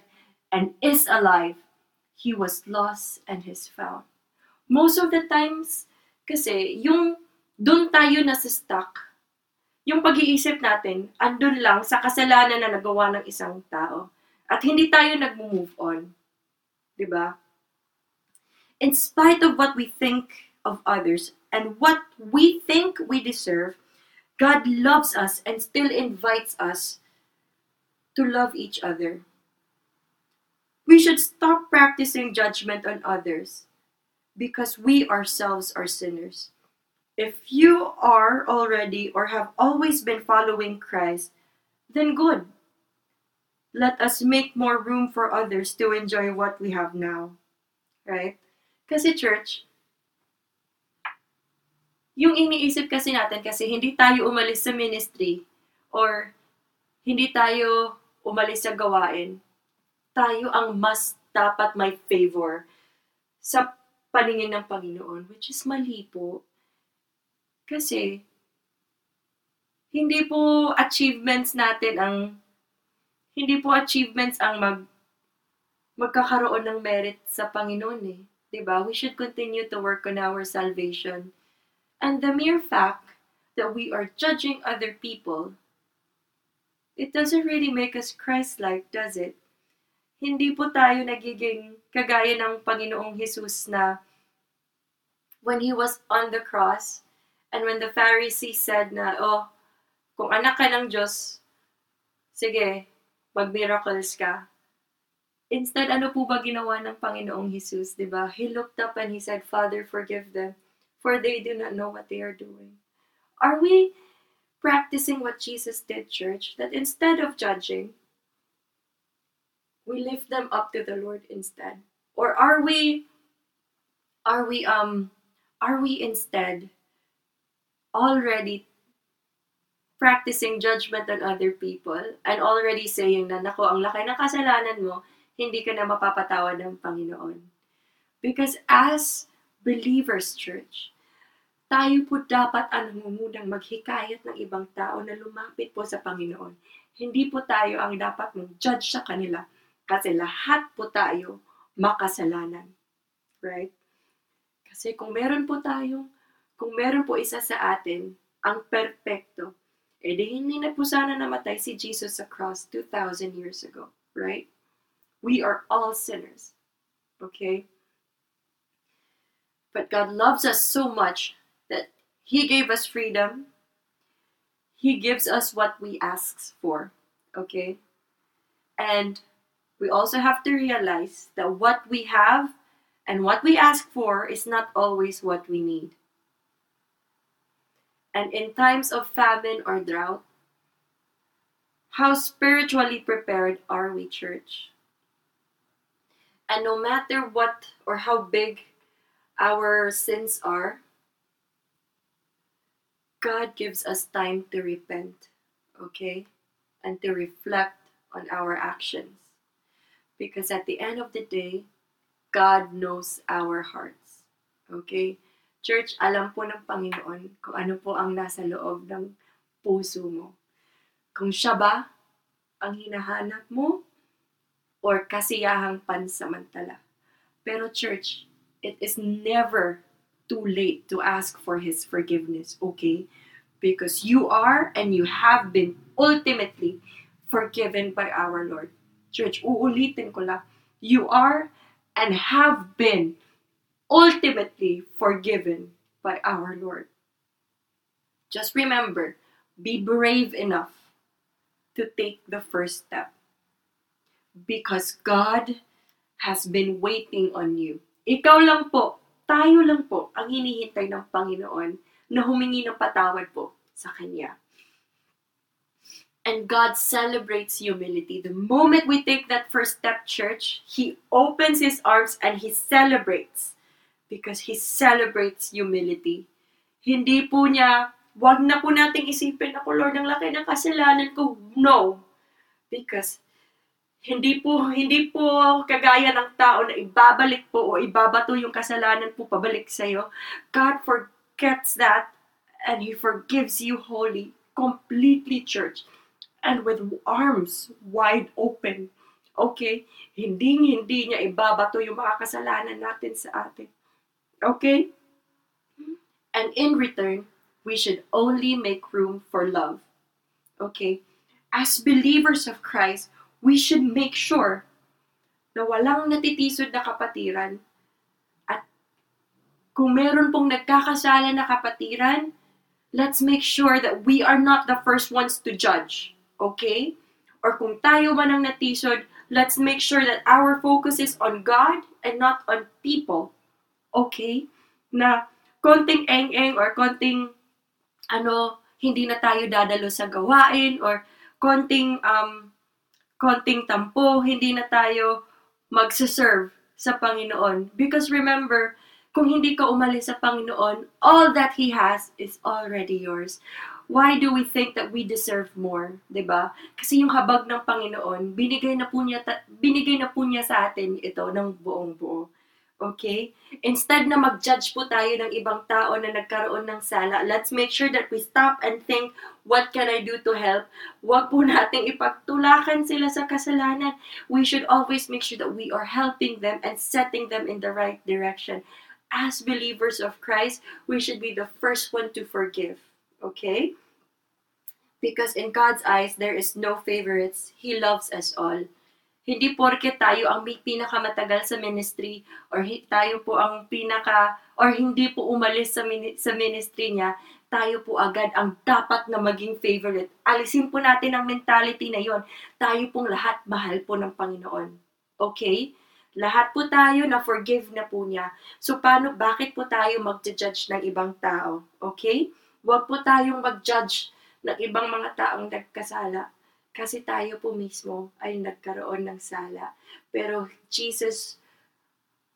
and is alive. He was lost and is found. Most of the times, kasi yung dun tayo nasa stuck yung pag-iisip natin, andun lang sa kasalanan na nagawa ng isang tao. At hindi tayo nag-move on. ba? Diba? In spite of what we think of others and what we think we deserve, God loves us and still invites us to love each other. We should stop practicing judgment on others because we ourselves are sinners. If you are already or have always been following Christ, then good. Let us make more room for others to enjoy what we have now. Right? Kasi church, yung iniisip kasi natin kasi hindi tayo umalis sa ministry or hindi tayo umalis sa gawain, tayo ang mas dapat may favor sa paningin ng Panginoon, which is mali po. Kasi, hindi po achievements natin ang, hindi po achievements ang mag, magkakaroon ng merit sa Panginoon eh. ba? Diba? We should continue to work on our salvation. And the mere fact that we are judging other people, it doesn't really make us Christ-like, does it? Hindi po tayo nagiging kagaya ng Panginoong Jesus na when He was on the cross, And when the Pharisees said na, oh, kung anak ka ng Diyos, sige, mag-miracles ka. Instead, ano po ba ginawa ng Panginoong Jesus, di ba? He looked up and he said, Father, forgive them, for they do not know what they are doing. Are we practicing what Jesus did, church? That instead of judging, we lift them up to the Lord instead? Or are we, are we, um, are we instead already practicing judgment on other people and already saying na, nako, ang laki ng kasalanan mo, hindi ka na mapapatawad ng Panginoon. Because as believers, church, tayo po dapat ang nangungunang maghikayat ng ibang tao na lumapit po sa Panginoon. Hindi po tayo ang dapat mag-judge sa kanila kasi lahat po tayo makasalanan. Right? Kasi kung meron po tayong kung meron po isa sa atin ang perpekto, edi hindi na po sana namatay si Jesus sa cross 2,000 years ago. Right? We are all sinners. Okay? But God loves us so much that He gave us freedom. He gives us what we ask for. Okay? And we also have to realize that what we have and what we ask for is not always what we need. And in times of famine or drought, how spiritually prepared are we, church? And no matter what or how big our sins are, God gives us time to repent, okay? And to reflect on our actions. Because at the end of the day, God knows our hearts. Okay? Church, alam po ng Panginoon kung ano po ang nasa loob ng puso mo. Kung siya ba ang hinahanap mo or kasiyahang pansamantala. Pero church, it is never too late to ask for His forgiveness, okay? Because you are and you have been ultimately forgiven by our Lord. Church, uulitin ko lang, you are and have been ultimately forgiven by our Lord. Just remember, be brave enough to take the first step because God has been waiting on you. Ikaw lang po, tayo lang po ang hinihintay ng Panginoon na humingi ng patawad po sa Kanya. And God celebrates humility. The moment we take that first step, church, He opens His arms and He celebrates because He celebrates humility. Hindi po niya, wag na po nating isipin ako, Lord, ang laki ng kasalanan ko. No. Because hindi po hindi po kagaya ng tao na ibabalik po o ibabato yung kasalanan po pabalik sa iyo. God forgets that and he forgives you wholly, completely church and with arms wide open. Okay? Hindi hindi niya ibabato yung mga kasalanan natin sa atin. Okay? And in return, we should only make room for love. Okay? As believers of Christ, we should make sure na walang natitisod na kapatiran at kung meron pong nagkakasala na kapatiran, let's make sure that we are not the first ones to judge. Okay? Or kung tayo man ang natisod, let's make sure that our focus is on God and not on people. Okay? Na konting eng-eng or konting ano, hindi na tayo dadalo sa gawain or konting um konting tampo, hindi na tayo magse-serve sa Panginoon. Because remember, kung hindi ka umalis sa Panginoon, all that He has is already yours why do we think that we deserve more, 'di ba? Kasi yung habag ng Panginoon, binigay na po niya ta- binigay na po niya sa atin ito ng buong buo. Okay? Instead na mag-judge po tayo ng ibang tao na nagkaroon ng sala, let's make sure that we stop and think, what can I do to help? Huwag po nating ipagtulakan sila sa kasalanan. We should always make sure that we are helping them and setting them in the right direction. As believers of Christ, we should be the first one to forgive. Okay? Because in God's eyes, there is no favorites. He loves us all. Hindi porke tayo ang may pinakamatagal sa ministry or tayo po ang pinaka or hindi po umalis sa, sa ministry niya, tayo po agad ang dapat na maging favorite. Alisin po natin ang mentality na yon. Tayo pong lahat mahal po ng Panginoon. Okay? Lahat po tayo na forgive na po niya. So paano, bakit po tayo mag-judge ng ibang tao? Okay? Huwag po tayong mag-judge ng ibang mga taong nagkasala kasi tayo po mismo ay nagkaroon ng sala. Pero Jesus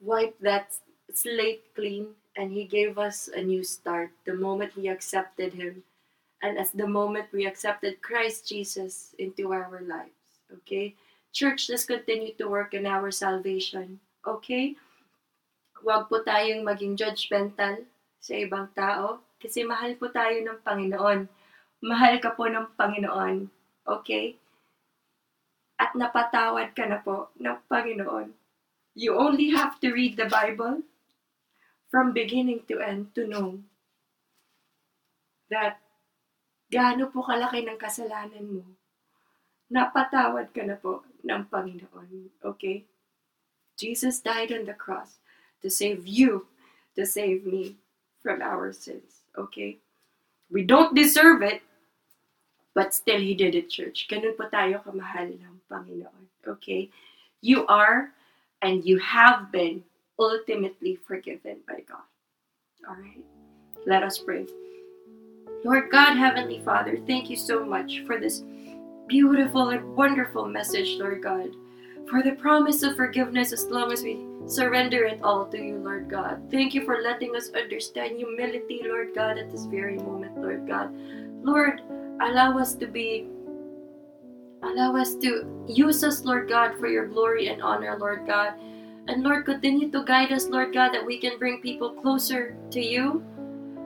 wiped that slate clean and He gave us a new start the moment we accepted Him and as the moment we accepted Christ Jesus into our lives. Okay? Church, let's continue to work in our salvation. Okay? Huwag po tayong maging judgmental sa ibang tao kasi mahal po tayo ng Panginoon. Mahal ka po ng Panginoon. Okay? At napatawad ka na po ng Panginoon. You only have to read the Bible from beginning to end to know that gaano po kalaki ng kasalanan mo. Napatawad ka na po ng Panginoon. Okay? Jesus died on the cross to save you, to save me from our sins. Okay? We don't deserve it, but still He did it, church. Ganun po tayo kamahal ng Panginoon. Okay? You are and you have been ultimately forgiven by God. All right? Let us pray. Lord God, Heavenly Father, thank you so much for this beautiful and wonderful message, Lord God. For the promise of forgiveness as long as we surrender it all to you, Lord God. Thank you for letting us understand humility, Lord God, at this very moment, Lord God. Lord, allow us to be allow us to use us, Lord God, for your glory and honor, Lord God. And Lord, continue to guide us, Lord God, that we can bring people closer to you.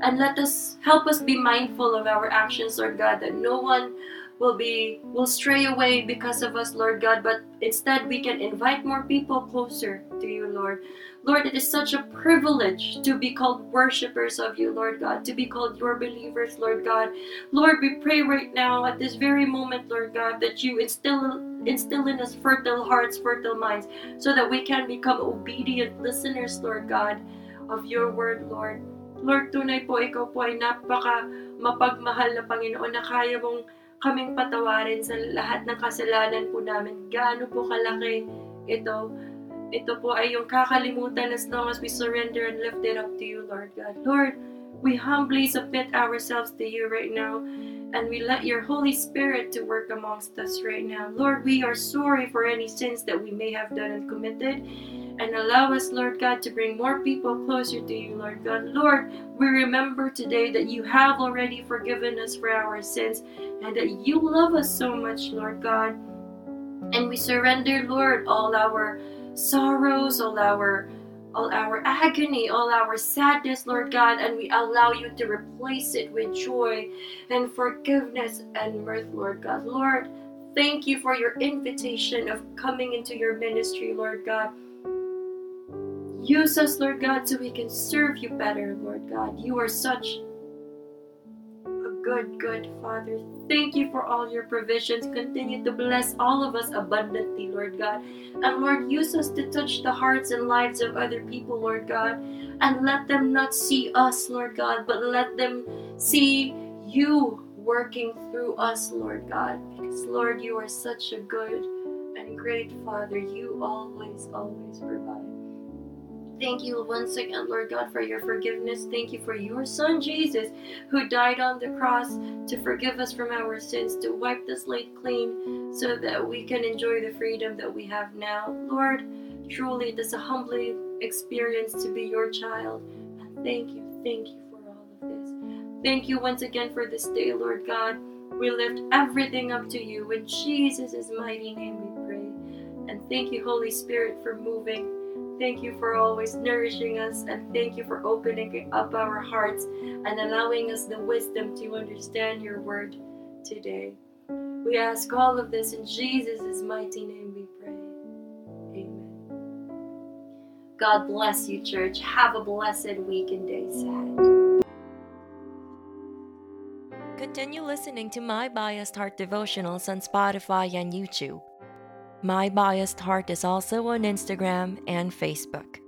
And let us help us be mindful of our actions, Lord God, that no one will be will stray away because of us, Lord God, but instead we can invite more people closer to you, Lord. Lord, it is such a privilege to be called worshippers of you, Lord God, to be called your believers, Lord God. Lord, we pray right now at this very moment, Lord God, that you instill instill in us fertile hearts, fertile minds, so that we can become obedient listeners, Lord God, of your word, Lord. Lord, tunay po, ikaw po ay napaka mapagmahal na Panginoon na kaya mong kaming patawarin sa lahat ng kasalanan po namin. Gaano po kalaki ito. Ito po ay yung kakalimutan as long as we surrender and lift it up to you, Lord God. Lord, we humbly submit ourselves to you right now and we let your Holy Spirit to work amongst us right now. Lord, we are sorry for any sins that we may have done and committed and allow us, Lord God, to bring more people closer to you, Lord God. Lord, we remember today that you have already forgiven us for our sins and that you love us so much, Lord God. And we surrender, Lord, all our sorrows, all our all our agony, all our sadness, Lord God, and we allow you to replace it with joy and forgiveness and mirth, Lord God. Lord, thank you for your invitation of coming into your ministry, Lord God. Use us, Lord God, so we can serve you better, Lord God. You are such good, good Father. Thank you for all your provisions. Continue to bless all of us abundantly, Lord God. And Lord, use us to touch the hearts and lives of other people, Lord God. And let them not see us, Lord God, but let them see you working through us, Lord God. Because, Lord, you are such a good and great Father. You always, always provide. Thank you once again, Lord God, for your forgiveness. Thank you for your Son, Jesus, who died on the cross to forgive us from our sins, to wipe the slate clean, so that we can enjoy the freedom that we have now. Lord, truly, it is a humbling experience to be your child. And thank you, thank you for all of this. Thank you once again for this day, Lord God. We lift everything up to you. In Jesus' mighty name we pray. And thank you, Holy Spirit, for moving Thank you for always nourishing us, and thank you for opening up our hearts and allowing us the wisdom to understand your word today. We ask all of this in Jesus' mighty name we pray. Amen. God bless you, church. Have a blessed week and days ahead. Continue listening to My Biased Heart devotionals on Spotify and YouTube. My Biased Heart is also on Instagram and Facebook.